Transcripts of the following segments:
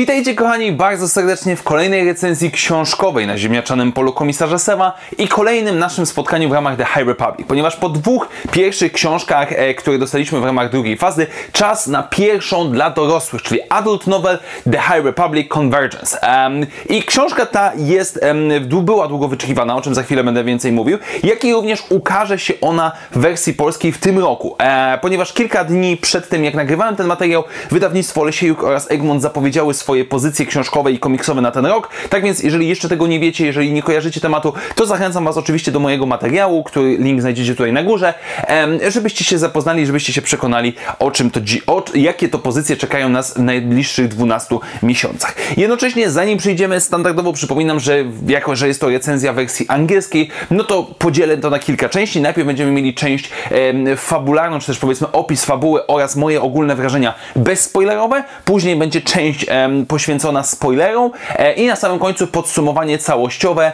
Witajcie kochani bardzo serdecznie w kolejnej recenzji książkowej na ziemniaczanym polu komisarza Sewa i kolejnym naszym spotkaniu w ramach The High Republic, ponieważ po dwóch pierwszych książkach, e, które dostaliśmy w ramach drugiej fazy, czas na pierwszą dla dorosłych, czyli Adult Novel The High Republic Convergence. I książka ta jest, była długo wyczekiwana, o czym za chwilę będę więcej mówił, jak i również ukaże się ona w wersji polskiej w tym roku, e, ponieważ kilka dni przed tym, jak nagrywałem ten materiał, wydawnictwo Lesiejuk oraz Egmont zapowiedziały swoje pozycje książkowe i komiksowe na ten rok. Tak więc, jeżeli jeszcze tego nie wiecie, jeżeli nie kojarzycie tematu, to zachęcam Was oczywiście do mojego materiału, który link znajdziecie tutaj na górze, żebyście się zapoznali, żebyście się przekonali, o czym to, o, jakie to pozycje czekają nas w najbliższych 12 miesiącach. Jednocześnie, zanim przejdziemy standardowo, przypominam, że jako, że jest to recenzja wersji angielskiej, no to podzielę to na kilka części. Najpierw będziemy mieli część e, fabularną, czy też powiedzmy opis fabuły oraz moje ogólne wrażenia bezspoilerowe. Później będzie część e, poświęcona spoilerom e, i na samym końcu podsumowanie całościowe,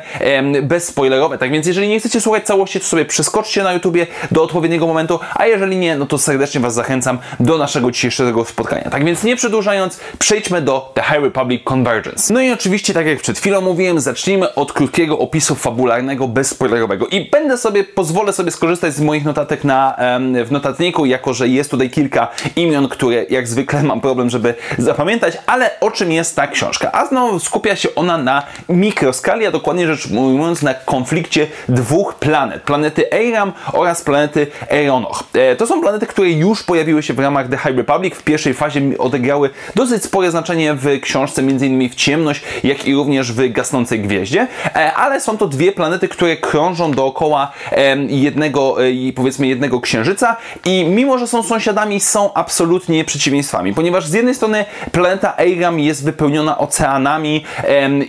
bezspoilerowe. Tak więc jeżeli nie chcecie słuchać całości, to sobie przeskoczcie na YouTubie do odpowiedniego momentu, a jeżeli nie, no to serdecznie Was zachęcam do naszego dzisiejszego spotkania. Tak więc nie przedłużając, przejdźmy do The High Republic Convergence. No i oczywiście, tak jak przed chwilą mówiłem, zacznijmy od krótkiego opisu fabularnego, bezspoilerowego. I będę sobie, pozwolę sobie skorzystać z moich notatek na, w notatniku, jako że jest tutaj kilka imion, które jak zwykle mam problem, żeby zapamiętać, ale o czym jest ta książka? A znowu skupia się ona na mikroskali, a dokładnie rzecz ujmując na konflikcie dwóch planet. Planety Eiram oraz planety Eronoch. E, to są planety, które już pojawiły się w ramach The High Republic. W pierwszej fazie odegrały dosyć spore znaczenie w książce, m.in. w Ciemność, jak i również w Gasnącej Gwieździe. E, ale są to dwie planety, które krążą dookoła e, jednego, powiedzmy, jednego księżyca i mimo, że są sąsiadami, są absolutnie przeciwieństwami, ponieważ z jednej strony planeta Eiram jest wypełniona oceanami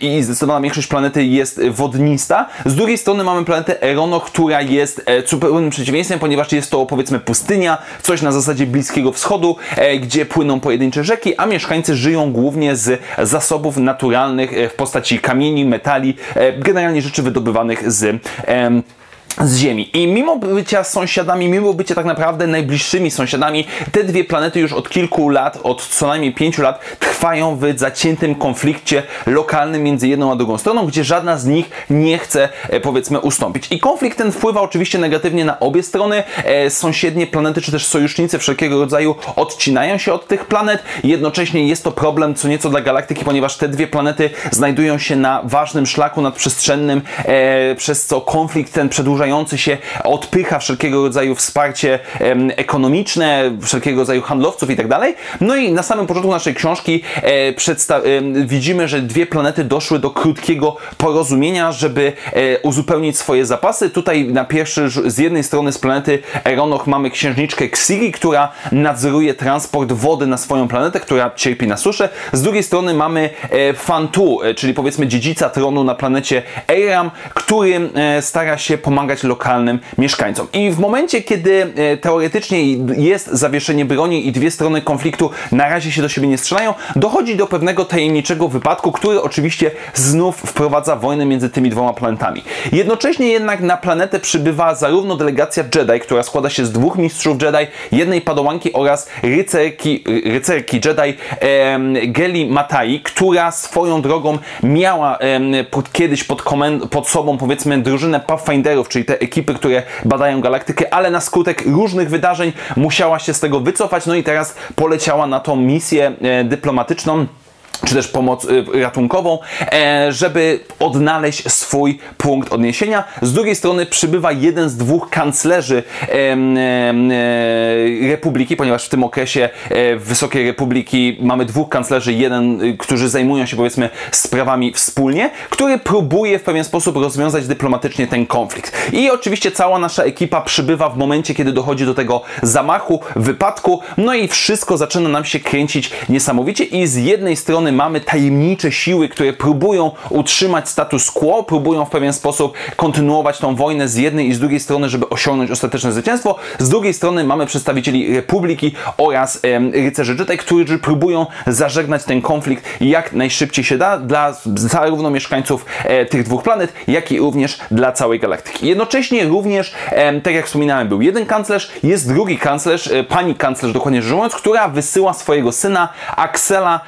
i zdecydowana większość planety jest wodnista. Z drugiej strony mamy planetę Erono, która jest e, zupełnym przeciwieństwem, ponieważ jest to powiedzmy pustynia, coś na zasadzie Bliskiego Wschodu, e, gdzie płyną pojedyncze rzeki, a mieszkańcy żyją głównie z zasobów naturalnych e, w postaci kamieni, metali, generalnie rzeczy wydobywanych z z Ziemi. I mimo bycia sąsiadami, mimo bycia tak naprawdę najbliższymi sąsiadami, te dwie planety już od kilku lat, od co najmniej pięciu lat, trwają w zaciętym konflikcie lokalnym między jedną a drugą stroną, gdzie żadna z nich nie chce, e, powiedzmy, ustąpić. I konflikt ten wpływa oczywiście negatywnie na obie strony. E, sąsiednie planety, czy też sojusznicy wszelkiego rodzaju odcinają się od tych planet. Jednocześnie jest to problem co nieco dla galaktyki, ponieważ te dwie planety znajdują się na ważnym szlaku nadprzestrzennym, e, przez co konflikt ten przedłuża się odpycha wszelkiego rodzaju wsparcie ekonomiczne, wszelkiego rodzaju handlowców i tak. No i na samym początku naszej książki e, widzimy, że dwie planety doszły do krótkiego porozumienia, żeby e, uzupełnić swoje zapasy. Tutaj na pierwszy, z jednej strony z planety Eronoch mamy księżniczkę Xiri, która nadzoruje transport wody na swoją planetę, która cierpi na suszę. Z drugiej strony mamy e, Fantu, czyli powiedzmy dziedzica tronu na planecie Eiram, który stara się pomagać pomagać lokalnym mieszkańcom. I w momencie, kiedy e, teoretycznie jest zawieszenie broni i dwie strony konfliktu na razie się do siebie nie strzelają, dochodzi do pewnego tajemniczego wypadku, który oczywiście znów wprowadza wojnę między tymi dwoma planetami. Jednocześnie jednak na planetę przybywa zarówno delegacja Jedi, która składa się z dwóch mistrzów Jedi, jednej padałanki oraz rycerki, rycerki Jedi em, Geli Matai, która swoją drogą miała pod, kiedyś pod, komend- pod sobą powiedzmy drużynę Pathfinderów, czyli te ekipy, które badają galaktykę, ale na skutek różnych wydarzeń musiała się z tego wycofać, no i teraz poleciała na tą misję e, dyplomatyczną czy też pomoc y, ratunkową, e, żeby odnaleźć swój punkt odniesienia. Z drugiej strony przybywa jeden z dwóch kanclerzy e, Republiki, ponieważ w tym okresie e, Wysokiej Republiki mamy dwóch kanclerzy, jeden, y, którzy zajmują się powiedzmy sprawami wspólnie, który próbuje w pewien sposób rozwiązać dyplomatycznie ten konflikt. I oczywiście cała nasza ekipa przybywa w momencie, kiedy dochodzi do tego zamachu, wypadku, no i wszystko zaczyna nam się kręcić niesamowicie i z jednej strony strony mamy tajemnicze siły, które próbują utrzymać status quo, próbują w pewien sposób kontynuować tą wojnę z jednej i z drugiej strony, żeby osiągnąć ostateczne zwycięstwo. Z drugiej strony mamy przedstawicieli Republiki oraz em, rycerzy Jedi, którzy próbują zażegnać ten konflikt jak najszybciej się da dla zarówno mieszkańców e, tych dwóch planet, jak i również dla całej galaktyki. Jednocześnie również, em, tak jak wspominałem, był jeden kanclerz, jest drugi kanclerz, e, pani kanclerz dokładnie rzecz ujmując, która wysyła swojego syna Axela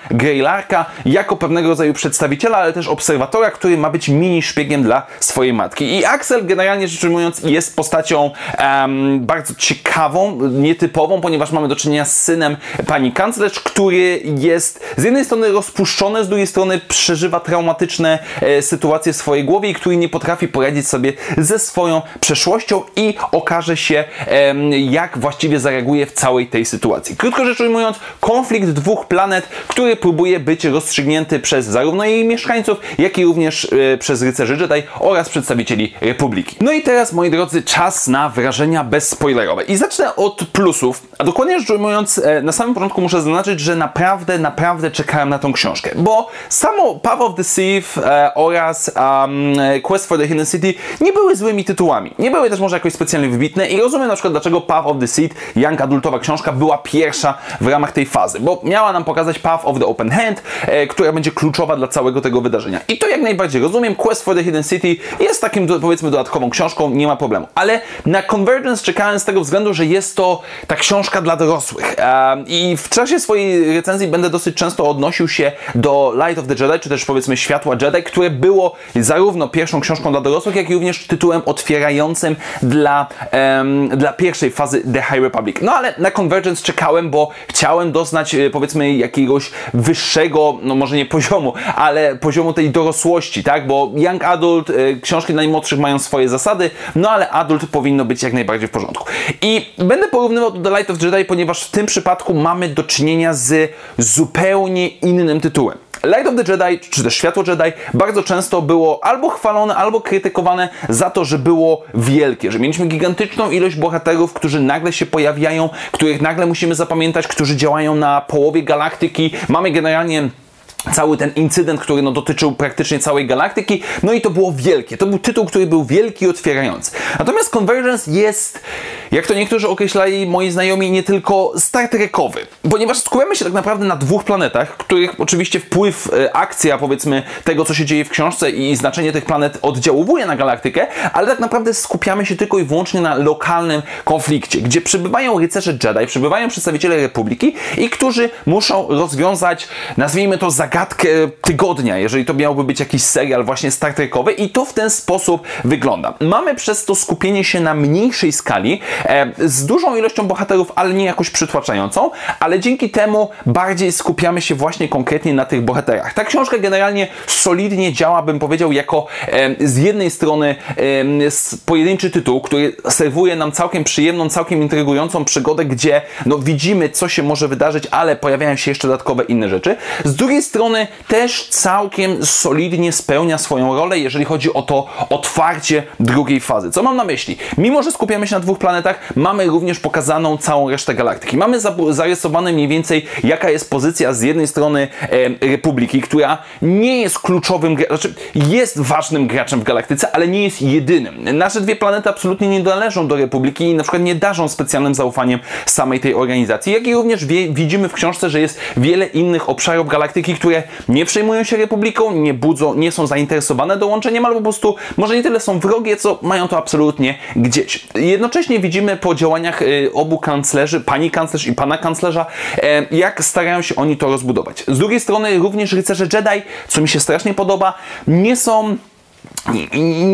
Jako pewnego rodzaju przedstawiciela, ale też obserwatora, który ma być mini szpiegiem dla swojej matki. I Axel generalnie rzecz ujmując jest postacią em, bardzo ciekawą, nietypową, ponieważ mamy do czynienia z synem pani kanclerz, który jest z jednej strony rozpuszczony, z drugiej strony przeżywa traumatyczne e, sytuacje w swojej głowie i który nie potrafi poradzić sobie ze swoją przeszłością i okaże się, em, jak właściwie zareaguje w całej tej sytuacji. Krótko rzecz ujmując, konflikt dwóch planet, który próbuje być rozstrzygnięty przez zarówno jej mieszkańców, jak i również e, przez rycerzy Jedi oraz przedstawicieli Republiki. No i teraz, moi drodzy, czas na wrażenia bezspoilerowe. I zacznę od plusów, a dokładnie rzecz ujmując, e, na samym początku muszę zaznaczyć, że naprawdę, naprawdę czekałem na tą książkę, bo samo Path of the Thief e, oraz um, Quest for the Hidden City nie były złymi tytułami. Nie były też może jakoś specjalnie wybitne i rozumiem na przykład dlaczego Path of the Seed, young adultowa książka, była pierwsza w ramach tej fazy, bo miała nam pokazać Path of the Open Hand, e, która będzie kluczowa dla całego tego wydarzenia. I to jak najbardziej rozumiem. Quest for the Hidden City jest takim, powiedzmy, dodatkową książką, nie ma problemu. Ale na Convergence czekałem z tego względu, że jest to ta książka dla dorosłych. E, I w czasie swojej recenzji będę dosyć często odnosił się do Light of the Jedi, czy też powiedzmy Światła Jedi, które było zarówno pierwszą książką dla dorosłych, jak i również tytułem otwierającym dla, em, dla pierwszej fazy The High Republic. No ale na Convergence czekałem, bo chciałem doznać e, powiedzmy jakiegoś wyższego, no może nie poziomu, ale poziomu tej dorosłości, tak? Bo Young Adult, e, książki dla najmłodszych mają swoje zasady, no ale Adult powinno być jak najbardziej w porządku. I będę porównywał to do Light of Jedi, ponieważ w tym przypadku mamy do czynienia z zupełnie innym tytułem. Light of the Jedi, czy też Światło Jedi, bardzo często było albo chwalone, albo krytykowane za to, że było wielkie, że mieliśmy gigantyczną ilość bohaterów, którzy nagle się pojawiają, których nagle musimy zapamiętać, którzy działają na połowie galaktyki. Mamy generalnie cały ten incydent, który no, dotyczył praktycznie całej galaktyki, no i to było wielkie. To był tytuł, który był wielki i otwierający. Natomiast Convergence jest, jak to niektórzy określali moi znajomi, nie tylko Star Trekowy, ponieważ skupiamy się tak naprawdę na dwóch planetach, których oczywiście wpływ, e, akcja powiedzmy tego, co się dzieje w książce i znaczenie tych planet oddziałuje na galaktykę, ale tak naprawdę skupiamy się tylko i wyłącznie na lokalnym konflikcie, gdzie przybywają rycerze Jedi, przybywają przedstawiciele Republiki i którzy muszą rozwiązać, nazwijmy to zagadkę tygodnia, jeżeli to miałby być jakiś serial właśnie Star Trekowy i to w ten sposób wygląda. Mamy przez to skupienie się na mniejszej skali, e, z dużą ilością bohaterów, ale nie jakoś przytłaczającą, ale dzięki temu bardziej skupiamy się właśnie konkretnie na tych bohaterach. Ta książka generalnie solidnie działa, bym powiedział, jako e, z jednej strony e, pojedynczy tytuł, który serwuje nam całkiem przyjemną, całkiem intrygującą przygodę, gdzie no, widzimy, co się może wydarzyć, ale pojawiają się jeszcze dodatkowe inne rzeczy. Z drugiej strony też całkiem solidnie spełnia swoją rolę, jeżeli chodzi o to otwarcie drugiej fazy. Co mam na myśli? Mimo, że skupiamy się na dwóch planetach, mamy również pokazaną całą resztę galaktyki. Mamy za- zarysowane mniej więcej, jaka jest pozycja z jednej strony e, Republiki, która nie jest kluczowym, gra- znaczy jest ważnym graczem w galaktyce, ale nie jest jedynym. Nasze dwie planety absolutnie nie należą do Republiki i na przykład nie darzą specjalnym zaufaniem samej tej organizacji, jak i również wie, widzimy w książce, że jest wiele innych obszarów galaktyki, które nie przejmują się Republiką, nie budzą, nie są zainteresowane dołączeniem, albo po prostu może nie tyle są wrogie, co mają to absolutnie gdzieś. Jednocześnie widzimy po działaniach y, obu kanclerzy, pani kanclerz i pana kanclerza, e, jak starają się oni to rozbudować. Z drugiej strony również rycerze Jedi, co mi się strasznie podoba, nie są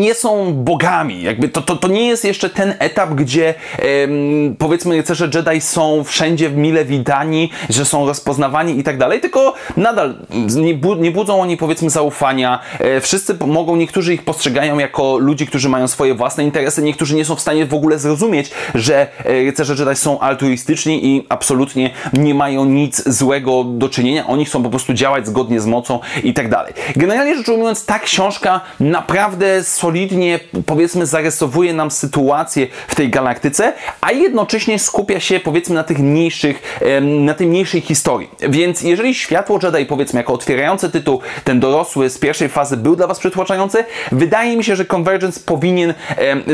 nie- są bogami. Jakby to, to, to nie jest jeszcze ten etap, gdzie em, powiedzmy rycerze Jedi są wszędzie mile widani, że są rozpoznawani i tak dalej, tylko nadal nie, bu, nie budzą oni powiedzmy zaufania. E, wszyscy mogą, niektórzy ich postrzegają jako ludzi, którzy mają swoje własne interesy, niektórzy nie są w stanie w ogóle zrozumieć, że e, rycerze Jedi są altruistyczni i absolutnie nie mają nic złego do czynienia. Oni chcą po prostu działać zgodnie z mocą i tak dalej. Generalnie rzecz ujmując, ta książka naprawdę solidnie, powiedzmy, zarysowuje nam sytuację w tej galaktyce, a jednocześnie skupia się, powiedzmy, na tych mniejszych, na tej mniejszej historii. Więc jeżeli Światło Jedi, powiedzmy, jako otwierający tytuł, ten dorosły z pierwszej fazy był dla Was przytłaczający, wydaje mi się, że Convergence powinien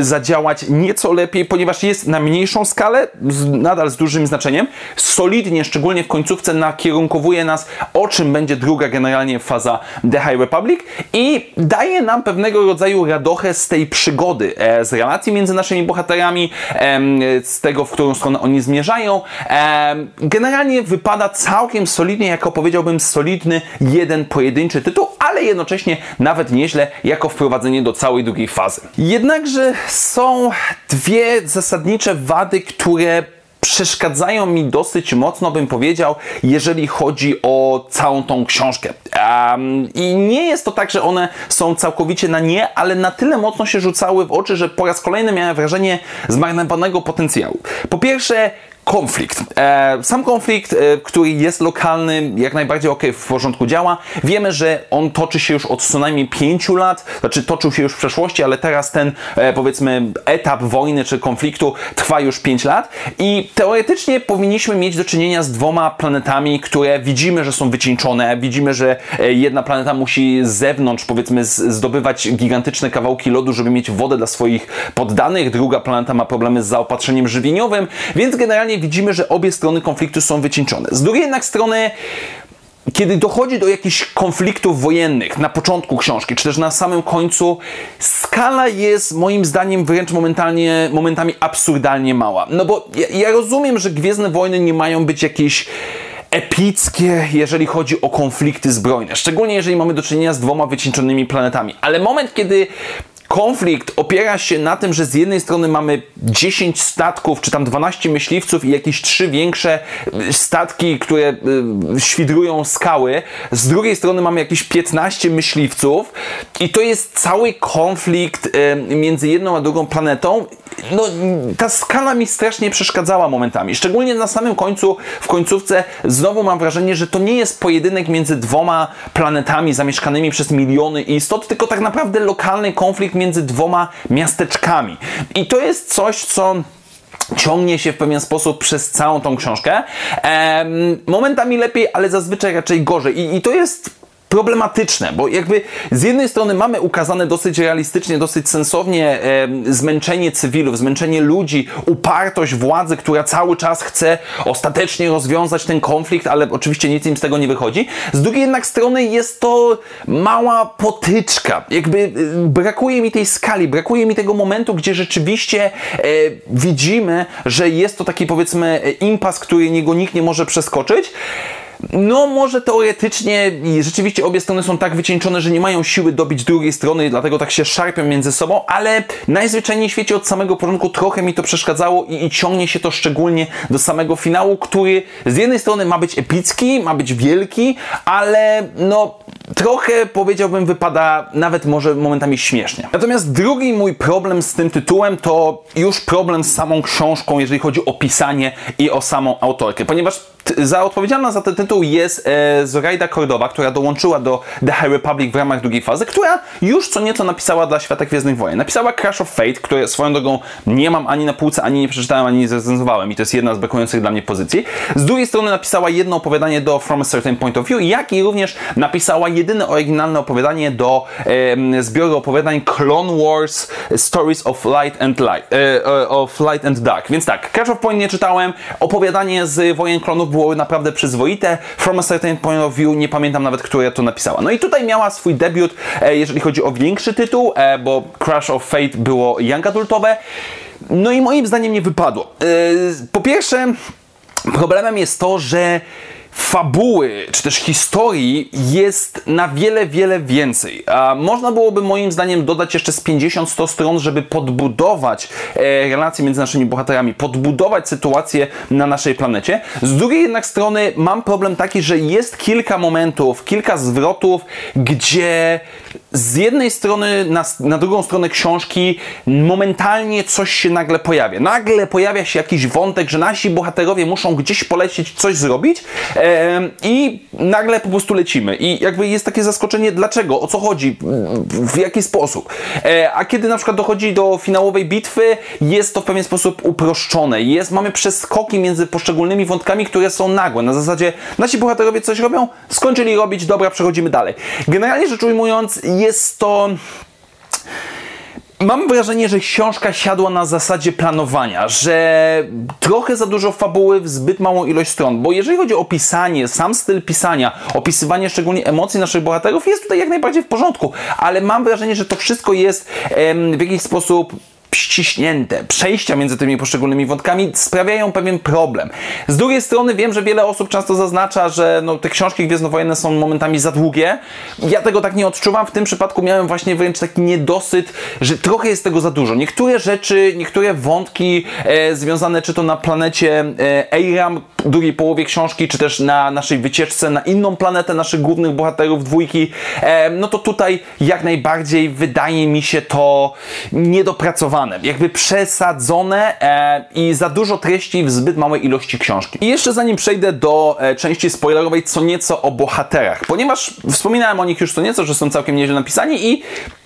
zadziałać nieco lepiej, ponieważ jest na mniejszą skalę, nadal z dużym znaczeniem, solidnie, szczególnie w końcówce, nakierunkowuje nas, o czym będzie druga generalnie faza The High Republic i daje nam pewnego rodzaju radochę z tej przygody, e, z relacji między naszymi bohaterami, e, z tego, w którą stronę oni zmierzają. E, generalnie wypada całkiem solidnie, jako powiedziałbym, solidny jeden pojedynczy tytuł, ale jednocześnie nawet nieźle jako wprowadzenie do całej drugiej fazy. Jednakże są dwie zasadnicze wady, które przeszkadzają mi dosyć mocno, bym powiedział, jeżeli chodzi o całą tą książkę. Um, I nie jest to tak, że one są całkowicie na nie, ale na tyle mocno się rzucały w oczy, że po raz kolejny miałem wrażenie zmarnowanego potencjału. Po pierwsze, konflikt. E, sam konflikt, e, który jest lokalny, jak najbardziej ok, w porządku działa. Wiemy, że on toczy się już od co najmniej 5 lat, znaczy toczył się już w przeszłości, ale teraz ten e, powiedzmy etap wojny czy konfliktu trwa już 5 lat i teoretycznie powinniśmy mieć do czynienia z dwoma planetami, które widzimy, że są wycieńczone, widzimy, że jedna planeta musi z zewnątrz powiedzmy zdobywać gigantyczne kawałki lodu, żeby mieć wodę dla swoich poddanych, druga planeta ma problemy z zaopatrzeniem żywieniowym, więc generalnie widzimy, że obie strony konfliktu są wycieńczone. Z drugiej jednak strony kiedy dochodzi do jakichś konfliktów wojennych na początku książki, czy też na samym końcu, skala jest moim zdaniem wręcz momentalnie, momentami absurdalnie mała. No bo ja, ja rozumiem, że Gwiezdne Wojny nie mają być jakieś epickie, jeżeli chodzi o konflikty zbrojne. Szczególnie jeżeli mamy do czynienia z dwoma wycieńczonymi planetami. Ale moment, kiedy konflikt opiera się na tym, że z jednej strony mamy 10 statków, czy tam 12 myśliwców i jakieś trzy większe y, statki, które y, świdrują skały. Z drugiej strony mamy jakieś 15 myśliwców i to jest cały konflikt y, między jedną a drugą planetą. No, ta skala mi strasznie przeszkadzała momentami. Szczególnie na samym końcu, w końcówce, znowu mam wrażenie, że to nie jest pojedynek między dwoma planetami zamieszkanymi przez miliony istot, tylko tak naprawdę lokalny konflikt między dwoma miasteczkami. I to jest coś, co ciągnie się w pewien sposób przez całą tą książkę. Ehm, momentami lepiej, ale zazwyczaj raczej gorzej. I, i to jest problematyczne, bo jakby z jednej strony mamy ukazane dosyć realistycznie, dosyć sensownie e, zmęczenie cywilów, zmęczenie ludzi, upartość władzy, która cały czas chce ostatecznie rozwiązać ten konflikt, ale oczywiście nic im z tego nie wychodzi. Z drugiej jednak strony jest to mała potyczka. Jakby e, brakuje mi tej skali, brakuje mi tego momentu, gdzie rzeczywiście e, widzimy, że jest to taki powiedzmy impas, który niego nikt nie może przeskoczyć. No, może teoretycznie rzeczywiście obie strony są tak wycieńczone, że nie mają siły dobić drugiej strony, dlatego tak się szarpią między sobą, ale najzwyczajniej w świecie od samego początku trochę mi to przeszkadzało i, i ciągnie się to szczególnie do samego finału, który z jednej strony ma być epicki, ma być wielki, ale no trochę powiedziałbym wypada nawet może momentami śmiesznie. Natomiast drugi mój problem z tym tytułem to już problem z samą książką, jeżeli chodzi o pisanie i o samą autorkę, ponieważ za odpowiedzialna za ten tytuł jest e, Zoraida Kordowa, która dołączyła do The High Republic w ramach drugiej fazy, która już co nieco napisała dla świata Gwiezdnych Wojen. Napisała Crash of Fate, które swoją drogą nie mam ani na półce, ani nie przeczytałem, ani nie zrecenzowałem i to jest jedna z brakujących dla mnie pozycji. Z drugiej strony napisała jedno opowiadanie do From a Certain Point of View, jak i również napisała jedyne oryginalne opowiadanie do e, zbioru opowiadań Clone Wars Stories of Light and Light, e, e, of Light and Dark. Więc tak, Crash of Point nie czytałem, opowiadanie z Wojen Klonów było naprawdę przyzwoite. From a Certain Point of View, nie pamiętam nawet, która to napisała. No i tutaj miała swój debiut, e, jeżeli chodzi o większy tytuł, e, bo Crash of Fate było young adultowe. No i moim zdaniem nie wypadło. E, po pierwsze, problemem jest to, że fabuły, czy też historii jest na wiele, wiele więcej. A można byłoby moim zdaniem dodać jeszcze z 50-100 stron, żeby podbudować e, relacje między naszymi bohaterami, podbudować sytuację na naszej planecie. Z drugiej jednak strony mam problem taki, że jest kilka momentów, kilka zwrotów, gdzie z jednej strony na, na drugą stronę książki momentalnie coś się nagle pojawia. Nagle pojawia się jakiś wątek, że nasi bohaterowie muszą gdzieś polecieć, coś zrobić. I nagle po prostu lecimy. I jakby jest takie zaskoczenie, dlaczego, o co chodzi, w jaki sposób. E, a kiedy na przykład dochodzi do finałowej bitwy, jest to w pewien sposób uproszczone. Jest, mamy przeskoki między poszczególnymi wątkami, które są nagłe. Na zasadzie nasi bohaterowie coś robią, skończyli robić, dobra, przechodzimy dalej. Generalnie rzecz ujmując, jest to Mam wrażenie, że książka siadła na zasadzie planowania, że trochę za dużo fabuły w zbyt małą ilość stron, bo jeżeli chodzi o pisanie, sam styl pisania, opisywanie szczególnie emocji naszych bohaterów jest tutaj jak najbardziej w porządku, ale mam wrażenie, że to wszystko jest em, w jakiś sposób ściśnięte. Przejścia między tymi poszczególnymi wątkami sprawiają pewien problem. Z drugiej strony wiem, że wiele osób często zaznacza, że no, te książki gwiezdnowojenne są momentami za długie. Ja tego tak nie odczuwam. W tym przypadku miałem właśnie wręcz taki niedosyt, że trochę jest tego za dużo. Niektóre rzeczy, niektóre wątki e, związane czy to na planecie e, Eiram, drugiej połowie książki, czy też na naszej wycieczce na inną planetę naszych głównych bohaterów dwójki, e, no to tutaj jak najbardziej wydaje mi się to niedopracowane jakby przesadzone e, i za dużo treści w zbyt małej ilości książki. I jeszcze zanim przejdę do e, części spoilerowej, co nieco o bohaterach, ponieważ wspominałem o nich już co nieco, że są całkiem nieźle napisani i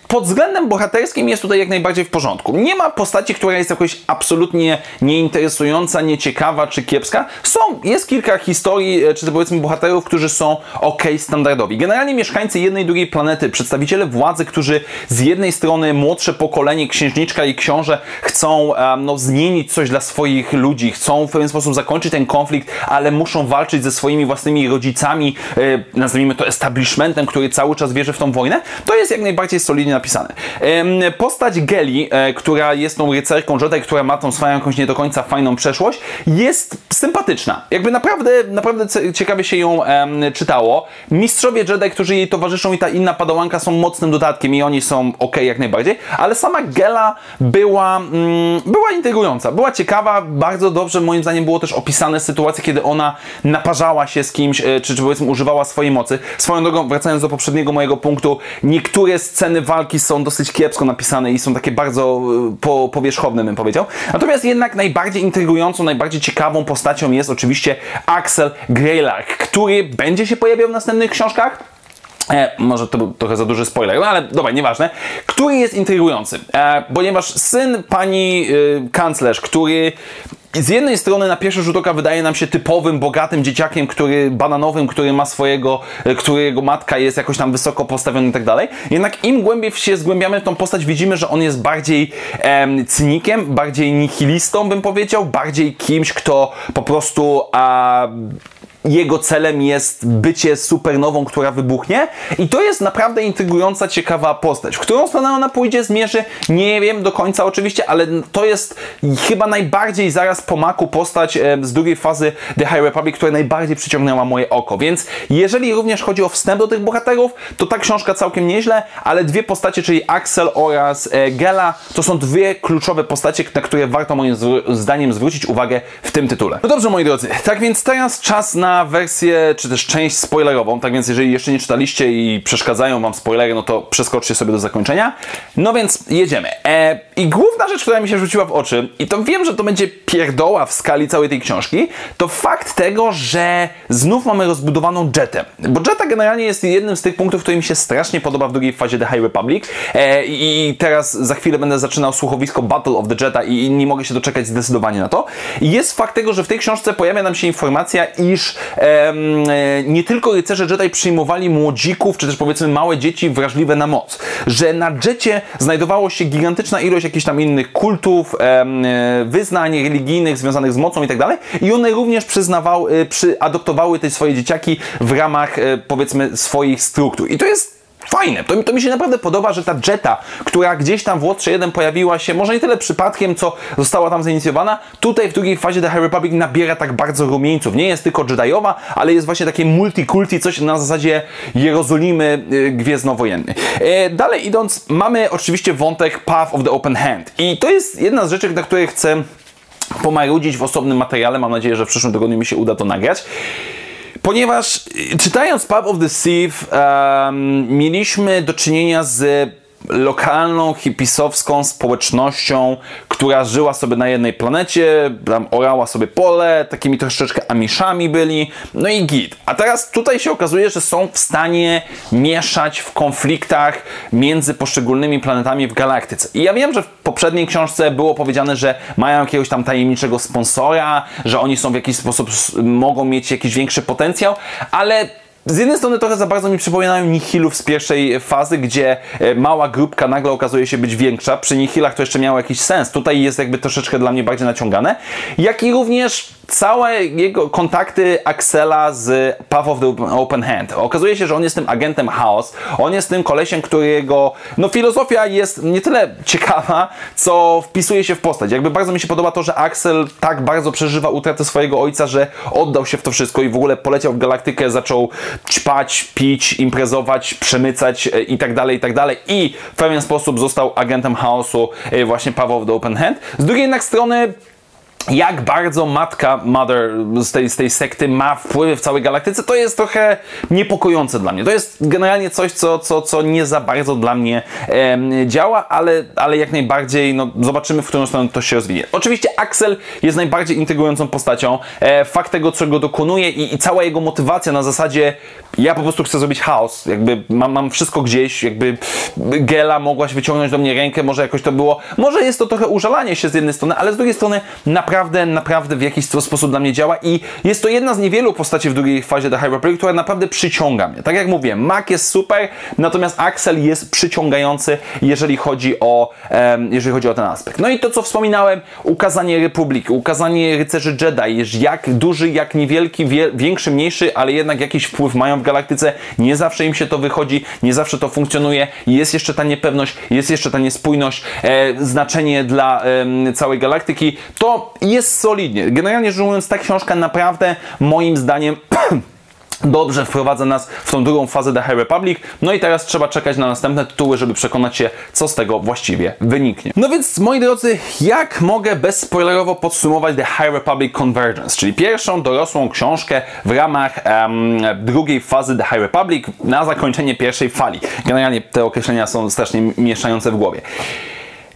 pod względem bohaterskim jest tutaj jak najbardziej w porządku. Nie ma postaci, która jest jakoś absolutnie nieinteresująca, nieciekawa czy kiepska. Są, jest kilka historii, e, czy to powiedzmy bohaterów, którzy są ok, standardowi. Generalnie mieszkańcy jednej i drugiej planety, przedstawiciele władzy, którzy z jednej strony młodsze pokolenie, księżniczka i książę chcą no, zmienić coś dla swoich ludzi, chcą w pewien sposób zakończyć ten konflikt, ale muszą walczyć ze swoimi własnymi rodzicami, e, nazwijmy to establishmentem, który cały czas wierzy w tą wojnę. To jest jak najbardziej solidnie napisane. Postać Geli, e, która jest tą rycerką Jedi, która ma tą swoją jakąś nie do końca fajną przeszłość, jest sympatyczna. Jakby naprawdę, naprawdę ciekawie się ją czytało. Mistrzowie Jedi, którzy jej towarzyszą i ta inna padałanka są mocnym dodatkiem i oni są ok jak najbardziej, ale sama Gela była, mm, była intrygująca, była ciekawa, bardzo dobrze moim zdaniem było też opisane sytuacje, kiedy ona naparzała się z kimś, e, czy, czy powiedzmy używała swojej mocy. Swoją drogą, wracając do poprzedniego mojego punktu, niektóre sceny walki walki są dosyć kiepsko napisane i są takie bardzo e, po, powierzchowne, bym powiedział. Natomiast jednak najbardziej intrygującą, najbardziej ciekawą postacią jest oczywiście Axel Greylark, który będzie się pojawiał w następnych książkach. E, może to był trochę za duży spoiler, no ale dobra, nieważne. Który jest intrygujący, e, ponieważ syn pani e, kanclerz, który z jednej strony na pierwszy rzut oka wydaje nam się typowym, bogatym dzieciakiem, który bananowym, który ma swojego, e, którego matka jest jakoś tam wysoko postawiona i tak dalej. Jednak im głębiej się zgłębiamy w tą postać, widzimy, że on jest bardziej em, cynikiem, bardziej nihilistą, bym powiedział, bardziej kimś, kto po prostu a, jego celem jest bycie supernową, która wybuchnie. I to jest naprawdę intrygująca, ciekawa postać. W którą stronę ona pójdzie, zmierzy, nie wiem do końca oczywiście, ale to jest chyba najbardziej zaraz po maku postać e, z drugiej fazy The High Republic, która najbardziej przyciągnęła moje oko. Więc jeżeli również chodzi o wstęp do tych bohaterów, to ta książka całkiem nieźle, ale dwie postacie, czyli Axel oraz e, Gela, to są dwie kluczowe postacie, na które warto moim zdaniem zwrócić uwagę w tym tytule. No dobrze, moi drodzy, tak więc teraz czas na wersję, czy też część spoilerową, tak więc jeżeli jeszcze nie czytaliście i przeszkadzają Wam spoilery, no to przeskoczcie sobie do zakończenia. No więc jedziemy. E, I główna rzecz, która mi się rzuciła w oczy, i to wiem, że to będzie pierdoła w skali całej tej książki, to fakt tego, że znów mamy rozbudowaną Jetę. Bo Jetta generalnie jest jednym z tych punktów, który mi się strasznie podoba w drugiej fazie The High Republic. E, I teraz za chwilę będę zaczynał słuchowisko Battle of the Jetta i nie mogę się doczekać zdecydowanie na to. I jest fakt tego, że w tej książce pojawia nam się informacja, iż nie tylko rycerze Jedi przyjmowali młodzików, czy też powiedzmy małe dzieci wrażliwe na moc. Że na Jetie znajdowało się gigantyczna ilość jakichś tam innych kultów, e, wyznań religijnych związanych z mocą i tak dalej. I one również przyznawały, przy, adoptowały te swoje dzieciaki w ramach e, powiedzmy swoich struktur. I to jest fajne. To, to mi się naprawdę podoba, że ta Jetta, która gdzieś tam w Łotrze 1 pojawiła się, może nie tyle przypadkiem, co została tam zainicjowana, tutaj w drugiej fazie The High Republic nabiera tak bardzo rumieńców. Nie jest tylko Jediowa, ale jest właśnie takie multikulti, coś na zasadzie Jerozolimy yy, gwiezdnowojennej. Yy, dalej idąc, mamy oczywiście wątek Path of the Open Hand. I to jest jedna z rzeczy, na której chcę pomarudzić w osobnym materiale. Mam nadzieję, że w przyszłym tygodniu mi się uda to nagrać. Ponieważ y, czytając Path of the Thief um, mieliśmy do czynienia z lokalną, hipisowską społecznością, która żyła sobie na jednej planecie, tam orała sobie pole, takimi troszeczkę amiszami byli, no i git. A teraz tutaj się okazuje, że są w stanie mieszać w konfliktach między poszczególnymi planetami w galaktyce. I ja wiem, że w poprzedniej książce było powiedziane, że mają jakiegoś tam tajemniczego sponsora, że oni są w jakiś sposób, mogą mieć jakiś większy potencjał, ale z jednej strony trochę za bardzo mi przypominają Nihilów z pierwszej fazy, gdzie e, mała grupka nagle okazuje się być większa. Przy Nihilach to jeszcze miało jakiś sens. Tutaj jest jakby troszeczkę dla mnie bardziej naciągane. Jak i również całe jego kontakty Axela z Path of the Open Hand. Okazuje się, że on jest tym agentem chaos. On jest tym kolesiem, którego no filozofia jest nie tyle ciekawa, co wpisuje się w postać. Jakby bardzo mi się podoba to, że Axel tak bardzo przeżywa utratę swojego ojca, że oddał się w to wszystko i w ogóle poleciał w galaktykę, zaczął ćpać, pić, imprezować, przemycać e, i tak dalej, i tak dalej. I w pewien sposób został agentem chaosu e, właśnie Path of the Open Hand. Z drugiej jednak strony jak bardzo matka Mother z tej, z tej sekty ma wpływy w całej galaktyce, to jest trochę niepokojące dla mnie. To jest generalnie coś, co, co, co nie za bardzo dla mnie e, działa, ale, ale jak najbardziej no, zobaczymy, w którą stronę to się rozwinie. Oczywiście Axel jest najbardziej intrygującą postacią. E, fakt tego, czego dokonuje i, i cała jego motywacja na zasadzie ja po prostu chcę zrobić chaos, jakby mam, mam wszystko gdzieś, jakby Gela mogłaś wyciągnąć do mnie rękę, może jakoś to było, może jest to trochę użalanie się z jednej strony, ale z drugiej strony naprawdę naprawdę, naprawdę w jakiś sposób dla mnie działa i jest to jedna z niewielu postaci w drugiej fazie The Republic, która naprawdę przyciąga mnie. Tak jak mówię, Mac jest super, natomiast Axel jest przyciągający, jeżeli chodzi o, um, jeżeli chodzi o ten aspekt. No i to, co wspominałem, ukazanie Republiki, ukazanie rycerzy Jedi, jak duży, jak niewielki, wie, większy, mniejszy, ale jednak jakiś wpływ mają w galaktyce. Nie zawsze im się to wychodzi, nie zawsze to funkcjonuje. Jest jeszcze ta niepewność, jest jeszcze ta niespójność, e, znaczenie dla e, całej galaktyki. To jest solidnie. Generalnie rzecz ujmując, ta książka naprawdę moim zdaniem dobrze wprowadza nas w tą drugą fazę The High Republic. No i teraz trzeba czekać na następne tytuły, żeby przekonać się, co z tego właściwie wyniknie. No więc, moi drodzy, jak mogę bezspoilerowo podsumować The High Republic Convergence, czyli pierwszą dorosłą książkę w ramach um, drugiej fazy The High Republic na zakończenie pierwszej fali. Generalnie te określenia są strasznie mieszające w głowie.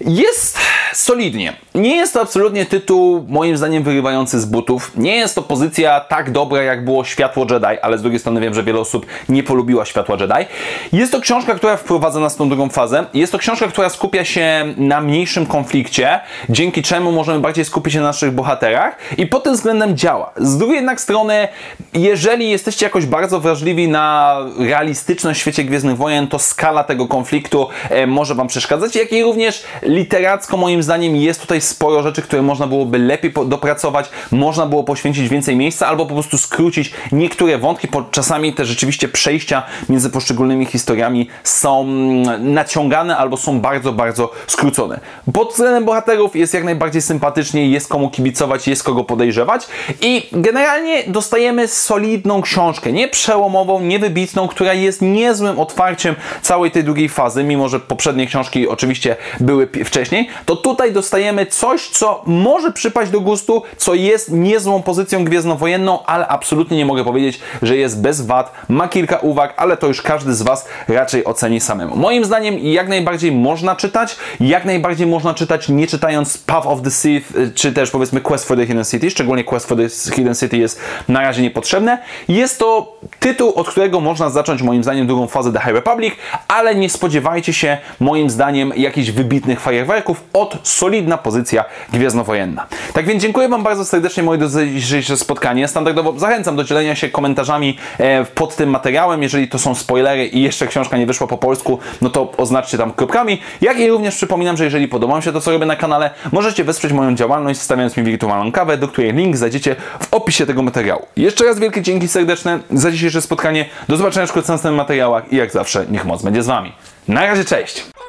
Jest solidnie. Nie jest to absolutnie tytuł, moim zdaniem, wyrywający z butów. Nie jest to pozycja tak dobra, jak było Światło Jedi, ale z drugiej strony wiem, że wiele osób nie polubiła Światła Jedi. Jest to książka, która wprowadza nas w tą drugą fazę. Jest to książka, która skupia się na mniejszym konflikcie, dzięki czemu możemy bardziej skupić się na naszych bohaterach i pod tym względem działa. Z drugiej jednak strony, jeżeli jesteście jakoś bardzo wrażliwi na realistyczność w świecie Gwiezdnych Wojen, to skala tego konfliktu e, może Wam przeszkadzać, jak i również literacko moim zdaniem jest tutaj sporo rzeczy, które można byłoby lepiej dopracować, można było poświęcić więcej miejsca albo po prostu skrócić niektóre wątki, czasami te rzeczywiście przejścia między poszczególnymi historiami są mm, naciągane albo są bardzo, bardzo skrócone. Pod względem bohaterów jest jak najbardziej sympatycznie, jest komu kibicować, jest kogo podejrzewać i generalnie dostajemy solidną książkę, nie przełomową, nie wybitną, która jest niezłym otwarciem całej tej drugiej fazy, mimo że poprzednie książki oczywiście były wcześniej, to tutaj dostajemy coś, co może przypaść do gustu, co jest niezłą pozycją gwiezdnowojenną, ale absolutnie nie mogę powiedzieć, że jest bez wad. Ma kilka uwag, ale to już każdy z Was raczej oceni samemu. Moim zdaniem jak najbardziej można czytać, jak najbardziej można czytać nie czytając Path of the Sith, y, czy też powiedzmy Quest for the Hidden City, szczególnie Quest for the Hidden City jest na razie niepotrzebne. Jest to tytuł, od którego można zacząć moim zdaniem drugą fazę The High Republic, ale nie spodziewajcie się moim zdaniem jakichś wybitnych fajerwerków od solidna pozycja gwiezdnowojenna. Tak więc dziękuję Wam bardzo serdecznie moi za dzisiejsze spotkanie. Standardowo zachęcam do dzielenia się komentarzami e, pod tym materiałem. Jeżeli to są spoilery i jeszcze książka nie wyszła po polsku, no to oznaczcie tam kropkami. Jak i również przypominam, że jeżeli podoba Wam się to, co robię na kanale, możecie wesprzeć moją działalność stawiając mi wirtualną kawę, do której link znajdziecie w opisie tego materiału. Jeszcze raz wielkie dzięki serdeczne za dzisiejsze spotkanie. Do zobaczenia w następnych materiałach i jak zawsze niech moc będzie z Wami. Na razie, cześć!